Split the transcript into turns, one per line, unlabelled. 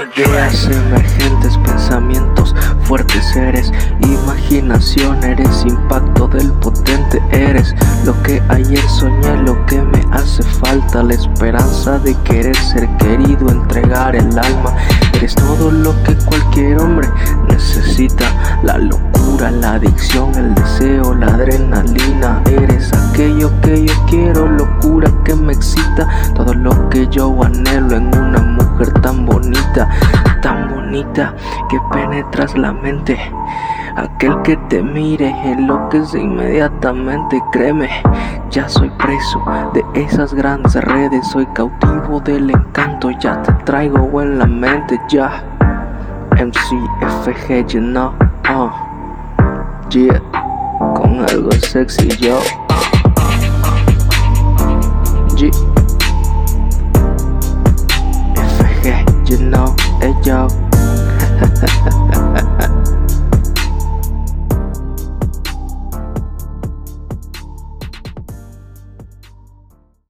el beat.
Ideas emergentes, pensamientos fuertes eres Imaginación eres, impacto del potente eres Lo que ayer soñé, lo que me hace falta La esperanza de querer ser querido, entregar el alma Eres todo lo que cualquier hombre necesita La locura, la adicción, el deseo, aquello que yo quiero, locura que me excita Todo lo que yo anhelo en una mujer tan bonita Tan bonita que penetras la mente Aquel que te mire enloquece inmediatamente, créeme, ya soy preso de esas grandes redes, soy cautivo del encanto, ya te traigo en la mente, ya. MCFG, you know, uh, yeah, con algo sexy yo. Yeah.